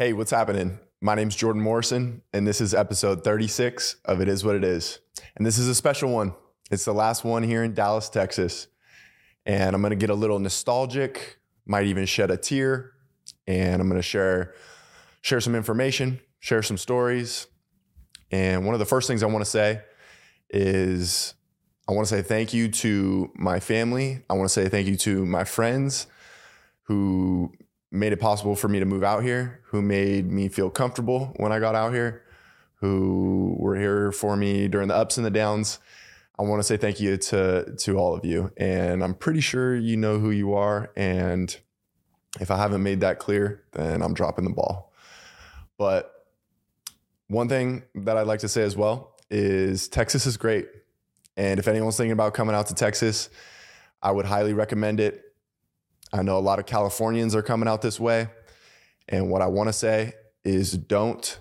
Hey, what's happening? My name's Jordan Morrison, and this is episode 36 of It Is What It Is. And this is a special one. It's the last one here in Dallas, Texas. And I'm gonna get a little nostalgic, might even shed a tear, and I'm gonna share share some information, share some stories. And one of the first things I wanna say is I wanna say thank you to my family. I wanna say thank you to my friends who made it possible for me to move out here, who made me feel comfortable when I got out here, who were here for me during the ups and the downs. I want to say thank you to to all of you, and I'm pretty sure you know who you are. And if I haven't made that clear, then I'm dropping the ball. But one thing that I'd like to say as well is Texas is great, and if anyone's thinking about coming out to Texas, I would highly recommend it. I know a lot of Californians are coming out this way. And what I want to say is don't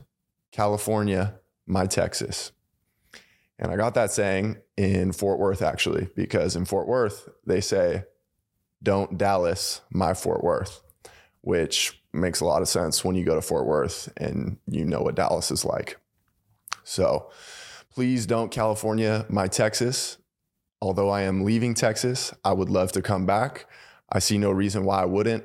California my Texas. And I got that saying in Fort Worth, actually, because in Fort Worth, they say, don't Dallas my Fort Worth, which makes a lot of sense when you go to Fort Worth and you know what Dallas is like. So please don't California my Texas. Although I am leaving Texas, I would love to come back. I see no reason why I wouldn't.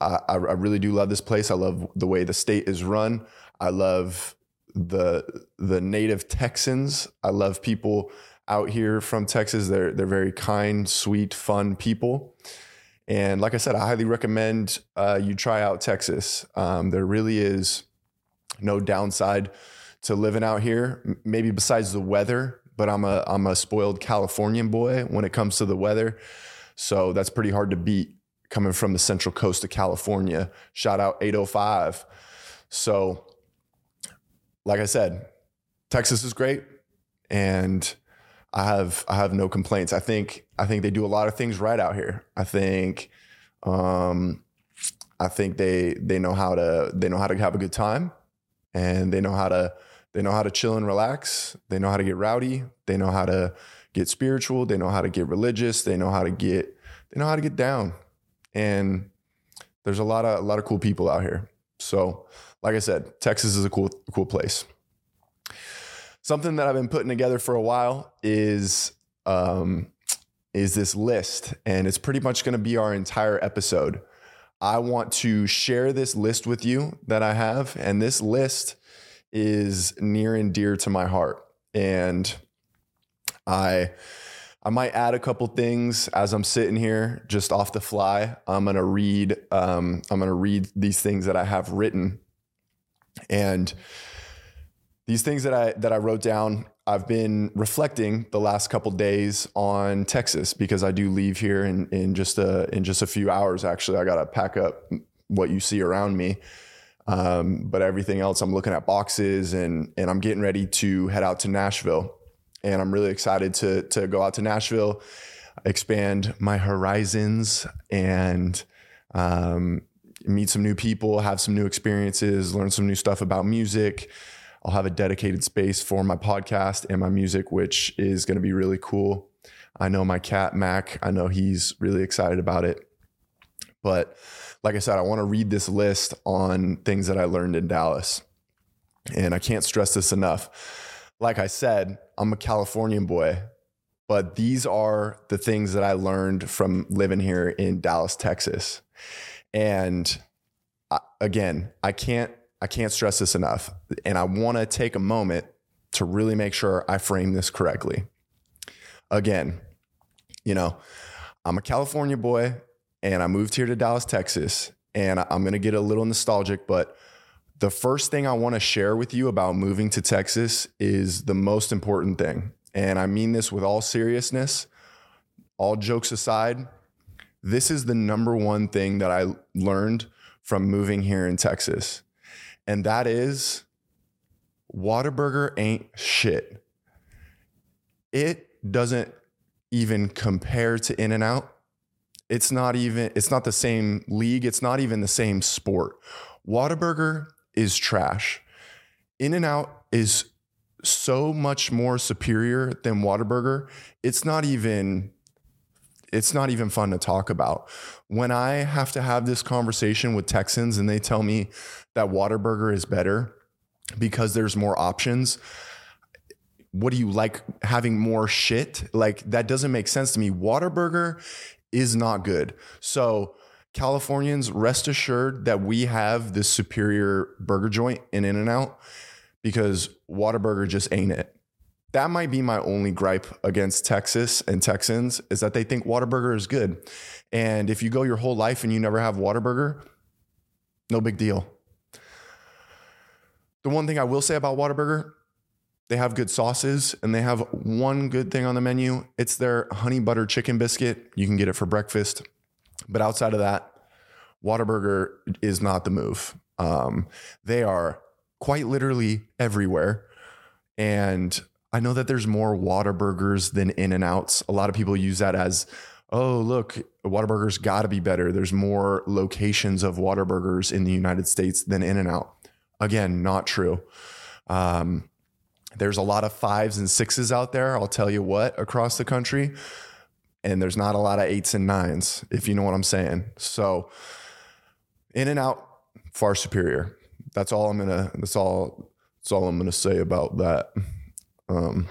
I, I really do love this place. I love the way the state is run. I love the the native Texans. I love people out here from Texas. They're they're very kind, sweet, fun people. And like I said, I highly recommend uh, you try out Texas. Um, there really is no downside to living out here, maybe besides the weather. But I'm a I'm a spoiled Californian boy when it comes to the weather. So that's pretty hard to beat coming from the central coast of California. Shout out 805. So, like I said, Texas is great, and I have I have no complaints. I think I think they do a lot of things right out here. I think um, I think they they know how to they know how to have a good time, and they know how to they know how to chill and relax. They know how to get rowdy. They know how to get spiritual. They know how to get religious. They know how to get they know how to get down. And there's a lot of a lot of cool people out here. So, like I said, Texas is a cool cool place. Something that I've been putting together for a while is um, is this list, and it's pretty much going to be our entire episode. I want to share this list with you that I have, and this list is near and dear to my heart. And I I might add a couple things as I'm sitting here just off the fly. I'm gonna read um, I'm gonna read these things that I have written, and these things that I that I wrote down. I've been reflecting the last couple days on Texas because I do leave here in in just a in just a few hours. Actually, I gotta pack up what you see around me. Um, but everything else, I'm looking at boxes and and I'm getting ready to head out to Nashville and I'm really excited to to go out to Nashville, expand my horizons, and um, meet some new people, have some new experiences, learn some new stuff about music. I'll have a dedicated space for my podcast and my music, which is going to be really cool. I know my cat Mac. I know he's really excited about it. But like I said, I want to read this list on things that I learned in Dallas. And I can't stress this enough like I said, I'm a Californian boy, but these are the things that I learned from living here in Dallas, Texas. And I, again, I can't I can't stress this enough. And I want to take a moment to really make sure I frame this correctly. Again, you know, I'm a California boy and I moved here to Dallas, Texas, and I'm going to get a little nostalgic, but the first thing I want to share with you about moving to Texas is the most important thing. And I mean this with all seriousness, all jokes aside. This is the number one thing that I learned from moving here in Texas. And that is Whataburger ain't shit. It doesn't even compare to In N Out. It's not even, it's not the same league. It's not even the same sport. Whataburger is trash. In-N-Out is so much more superior than Whataburger. It's not even it's not even fun to talk about. When I have to have this conversation with Texans and they tell me that Whataburger is better because there's more options, what do you like having more shit? Like that doesn't make sense to me. Whataburger is not good. So Californians, rest assured that we have this superior burger joint in In-N-Out because Whataburger just ain't it. That might be my only gripe against Texas and Texans is that they think Whataburger is good. And if you go your whole life and you never have Whataburger, no big deal. The one thing I will say about Whataburger, they have good sauces and they have one good thing on the menu. It's their honey butter chicken biscuit. You can get it for breakfast. But outside of that, Whataburger is not the move. Um, they are quite literally everywhere. And I know that there's more Whataburgers than In-N-Outs. A lot of people use that as, oh, look, Whataburger's got to be better. There's more locations of Whataburgers in the United States than In-N-Out. Again, not true. Um, there's a lot of fives and sixes out there, I'll tell you what, across the country. And there's not a lot of eights and nines, if you know what I'm saying. So, In-N-Out, far superior. That's all I'm gonna. That's all. That's all I'm gonna say about that. Um,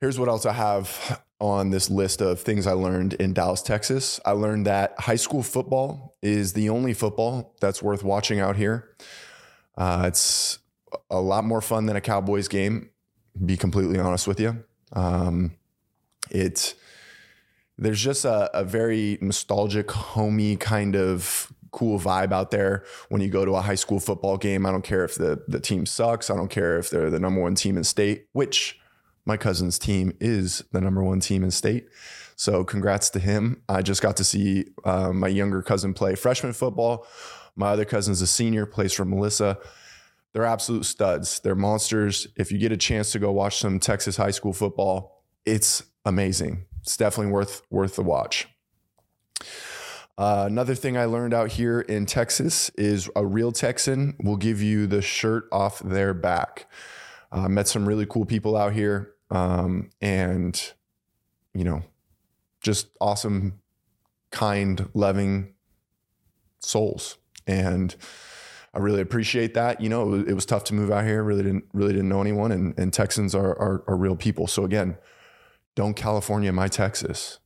here's what else I have on this list of things I learned in Dallas, Texas. I learned that high school football is the only football that's worth watching out here. Uh, it's a lot more fun than a Cowboys game. Be completely honest with you. Um, it's there's just a, a very nostalgic, homey kind of cool vibe out there when you go to a high school football game. I don't care if the the team sucks. I don't care if they're the number one team in state, which my cousin's team is the number one team in state. So congrats to him. I just got to see uh, my younger cousin play freshman football. My other cousin's a senior, plays for Melissa. They're absolute studs. They're monsters. If you get a chance to go watch some Texas high school football, it's amazing. It's definitely worth worth the watch. Uh, another thing I learned out here in Texas is a real Texan will give you the shirt off their back. I uh, met some really cool people out here, um, and you know, just awesome, kind, loving souls, and I really appreciate that. You know, it was, it was, tough to move out here. Really didn't really didn't know anyone, and, and Texans are, are, are real people. So again, don't California my Texas.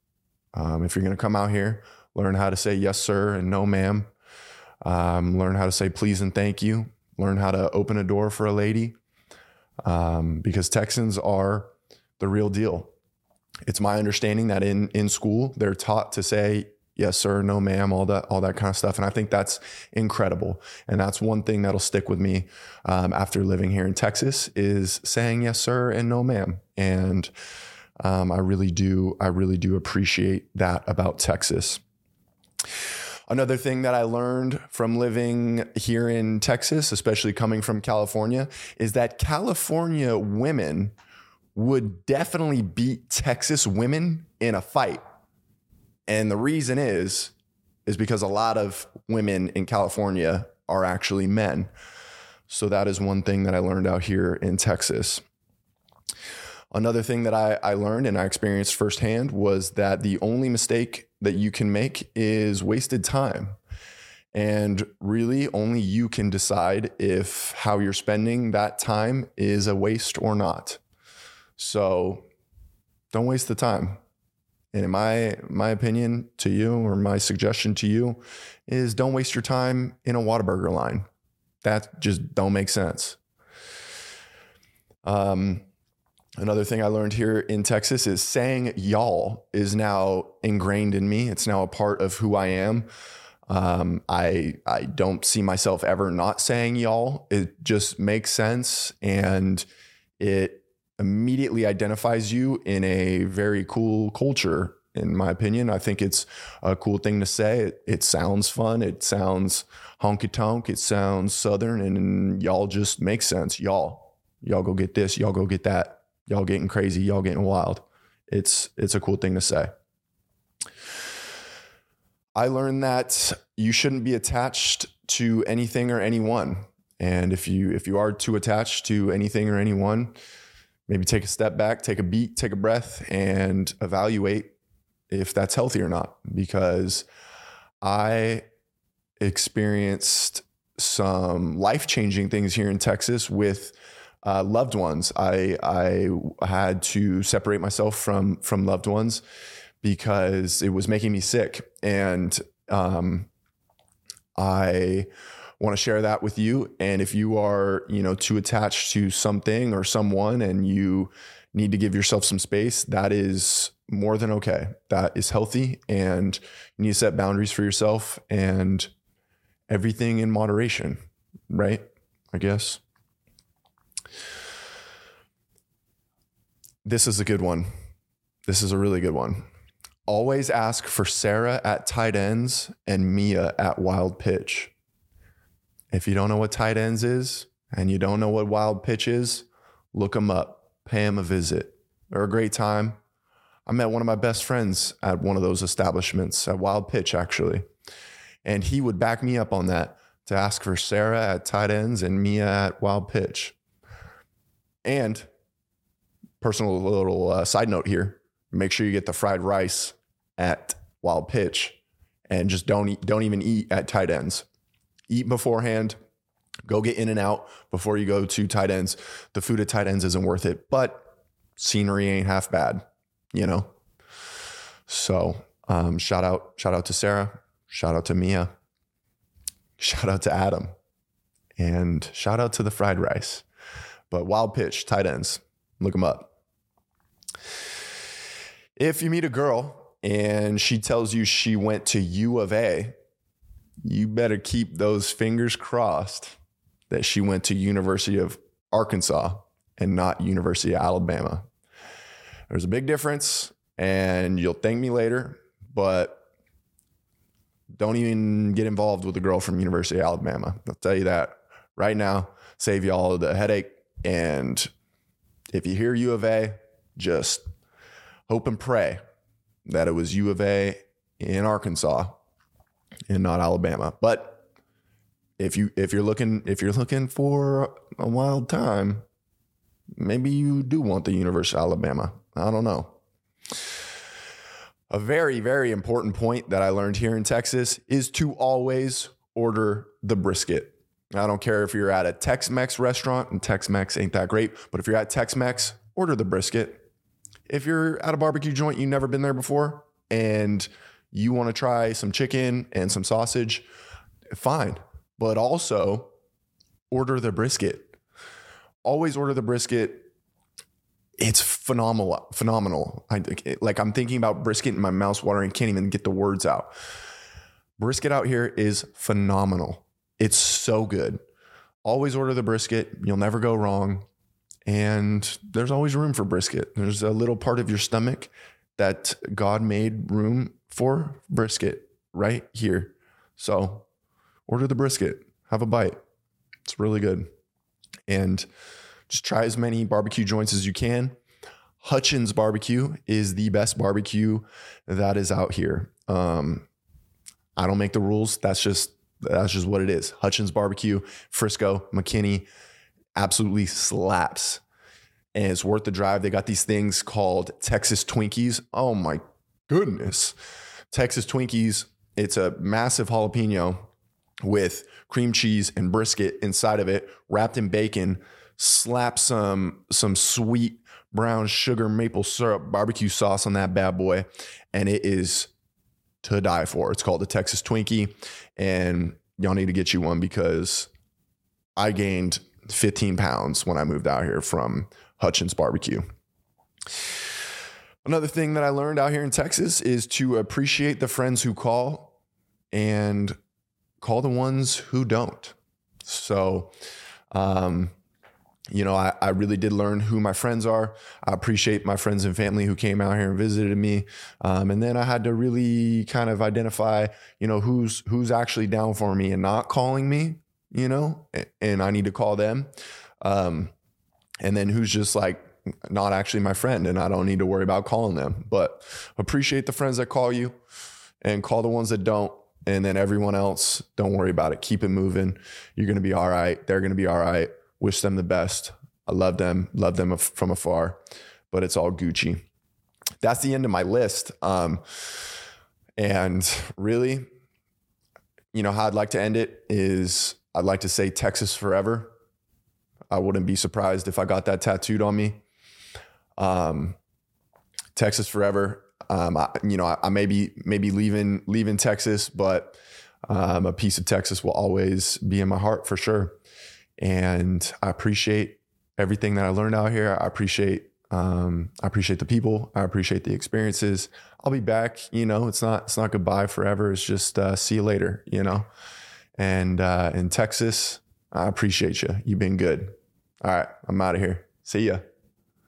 Um, if you're going to come out here, learn how to say yes, sir, and no, ma'am. Um, learn how to say please and thank you. Learn how to open a door for a lady um, because Texans are the real deal. It's my understanding that in in school they're taught to say yes sir, no ma'am, all that all that kind of stuff, and I think that's incredible. And that's one thing that'll stick with me um, after living here in Texas is saying yes sir and no ma'am. And um, I really do I really do appreciate that about Texas. Another thing that I learned from living here in Texas, especially coming from California, is that California women would definitely beat Texas women in a fight. And the reason is is because a lot of women in California are actually men. So that is one thing that I learned out here in Texas. Another thing that I, I learned and I experienced firsthand was that the only mistake that you can make is wasted time. And really, only you can decide if how you're spending that time is a waste or not. So don't waste the time. And in my my opinion to you, or my suggestion to you, is don't waste your time in a Whataburger line. That just don't make sense. Um, Another thing I learned here in Texas is saying y'all is now ingrained in me. It's now a part of who I am. Um, I I don't see myself ever not saying y'all. It just makes sense and it immediately identifies you in a very cool culture. In my opinion, I think it's a cool thing to say. It, it sounds fun. It sounds honky tonk. It sounds southern, and y'all just make sense. Y'all, y'all go get this. Y'all go get that y'all getting crazy, y'all getting wild. It's it's a cool thing to say. I learned that you shouldn't be attached to anything or anyone. And if you if you are too attached to anything or anyone, maybe take a step back, take a beat, take a breath and evaluate if that's healthy or not because I experienced some life changing things here in Texas with uh, loved ones. I I had to separate myself from from loved ones because it was making me sick, and um, I want to share that with you. And if you are you know too attached to something or someone, and you need to give yourself some space, that is more than okay. That is healthy, and you need to set boundaries for yourself and everything in moderation, right? I guess. This is a good one. This is a really good one. Always ask for Sarah at tight ends and Mia at wild pitch. If you don't know what tight ends is and you don't know what wild pitch is, look them up, pay them a visit. They're a great time. I met one of my best friends at one of those establishments at Wild Pitch, actually. And he would back me up on that to ask for Sarah at tight ends and Mia at Wild Pitch. And personal little uh, side note here make sure you get the fried rice at Wild Pitch and just don't eat, don't even eat at tight ends. Eat beforehand. Go get In-N-Out before you go to tight ends. The food at tight ends isn't worth it, but scenery ain't half bad, you know. So um, shout out, shout out to Sarah, shout out to Mia, shout out to Adam, and shout out to the fried rice. But wild pitch, tight ends, look them up. If you meet a girl and she tells you she went to U of A, you better keep those fingers crossed that she went to University of Arkansas and not University of Alabama. There's a big difference, and you'll thank me later, but don't even get involved with a girl from University of Alabama. I'll tell you that right now. Save y'all the headache. And if you hear U of A, just hope and pray that it was U of A in Arkansas and not Alabama. But if you if you're looking if you're looking for a wild time, maybe you do want the University of Alabama. I don't know. A very very important point that I learned here in Texas is to always order the brisket. I don't care if you're at a Tex-Mex restaurant and Tex-Mex ain't that great, but if you're at Tex-Mex, order the brisket if you're at a barbecue joint, you've never been there before, and you want to try some chicken and some sausage, fine. But also order the brisket. Always order the brisket. It's phenomenal. Phenomenal. I, like I'm thinking about brisket and my mouth's watering, can't even get the words out. Brisket out here is phenomenal. It's so good. Always order the brisket. You'll never go wrong and there's always room for brisket. There's a little part of your stomach that God made room for brisket right here. So order the brisket, have a bite. It's really good. And just try as many barbecue joints as you can. Hutchins Barbecue is the best barbecue that is out here. Um, I don't make the rules. That's just that's just what it is. Hutchins Barbecue, Frisco, McKinney, absolutely slaps. And it's worth the drive. They got these things called Texas Twinkies. Oh my goodness. Texas Twinkies, it's a massive jalapeno with cream cheese and brisket inside of it, wrapped in bacon. Slap some some sweet brown sugar maple syrup barbecue sauce on that bad boy, and it is to die for. It's called the Texas Twinkie, and y'all need to get you one because I gained 15 pounds when I moved out here from Hutchins Barbecue. Another thing that I learned out here in Texas is to appreciate the friends who call and call the ones who don't. So, um, you know, I, I really did learn who my friends are. I appreciate my friends and family who came out here and visited me. Um, and then I had to really kind of identify, you know, who's who's actually down for me and not calling me you know, and I need to call them. Um, and then who's just like not actually my friend and I don't need to worry about calling them. But appreciate the friends that call you and call the ones that don't. And then everyone else, don't worry about it. Keep it moving. You're going to be all right. They're going to be all right. Wish them the best. I love them, love them from afar, but it's all Gucci. that's the end of my list. Um, and really, you know, how I'd like to end it is I'd like to say Texas forever. I wouldn't be surprised if I got that tattooed on me. Um, Texas forever. Um, I, you know, I, I, may be maybe leaving leaving Texas, but um, a piece of Texas will always be in my heart for sure. And I appreciate everything that I learned out here. I appreciate um, I appreciate the people. I appreciate the experiences. I'll be back. You know, it's not it's not goodbye forever. It's just uh, see you later. You know, and uh, in Texas, I appreciate you. You've been good. All right, I'm out of here. See ya.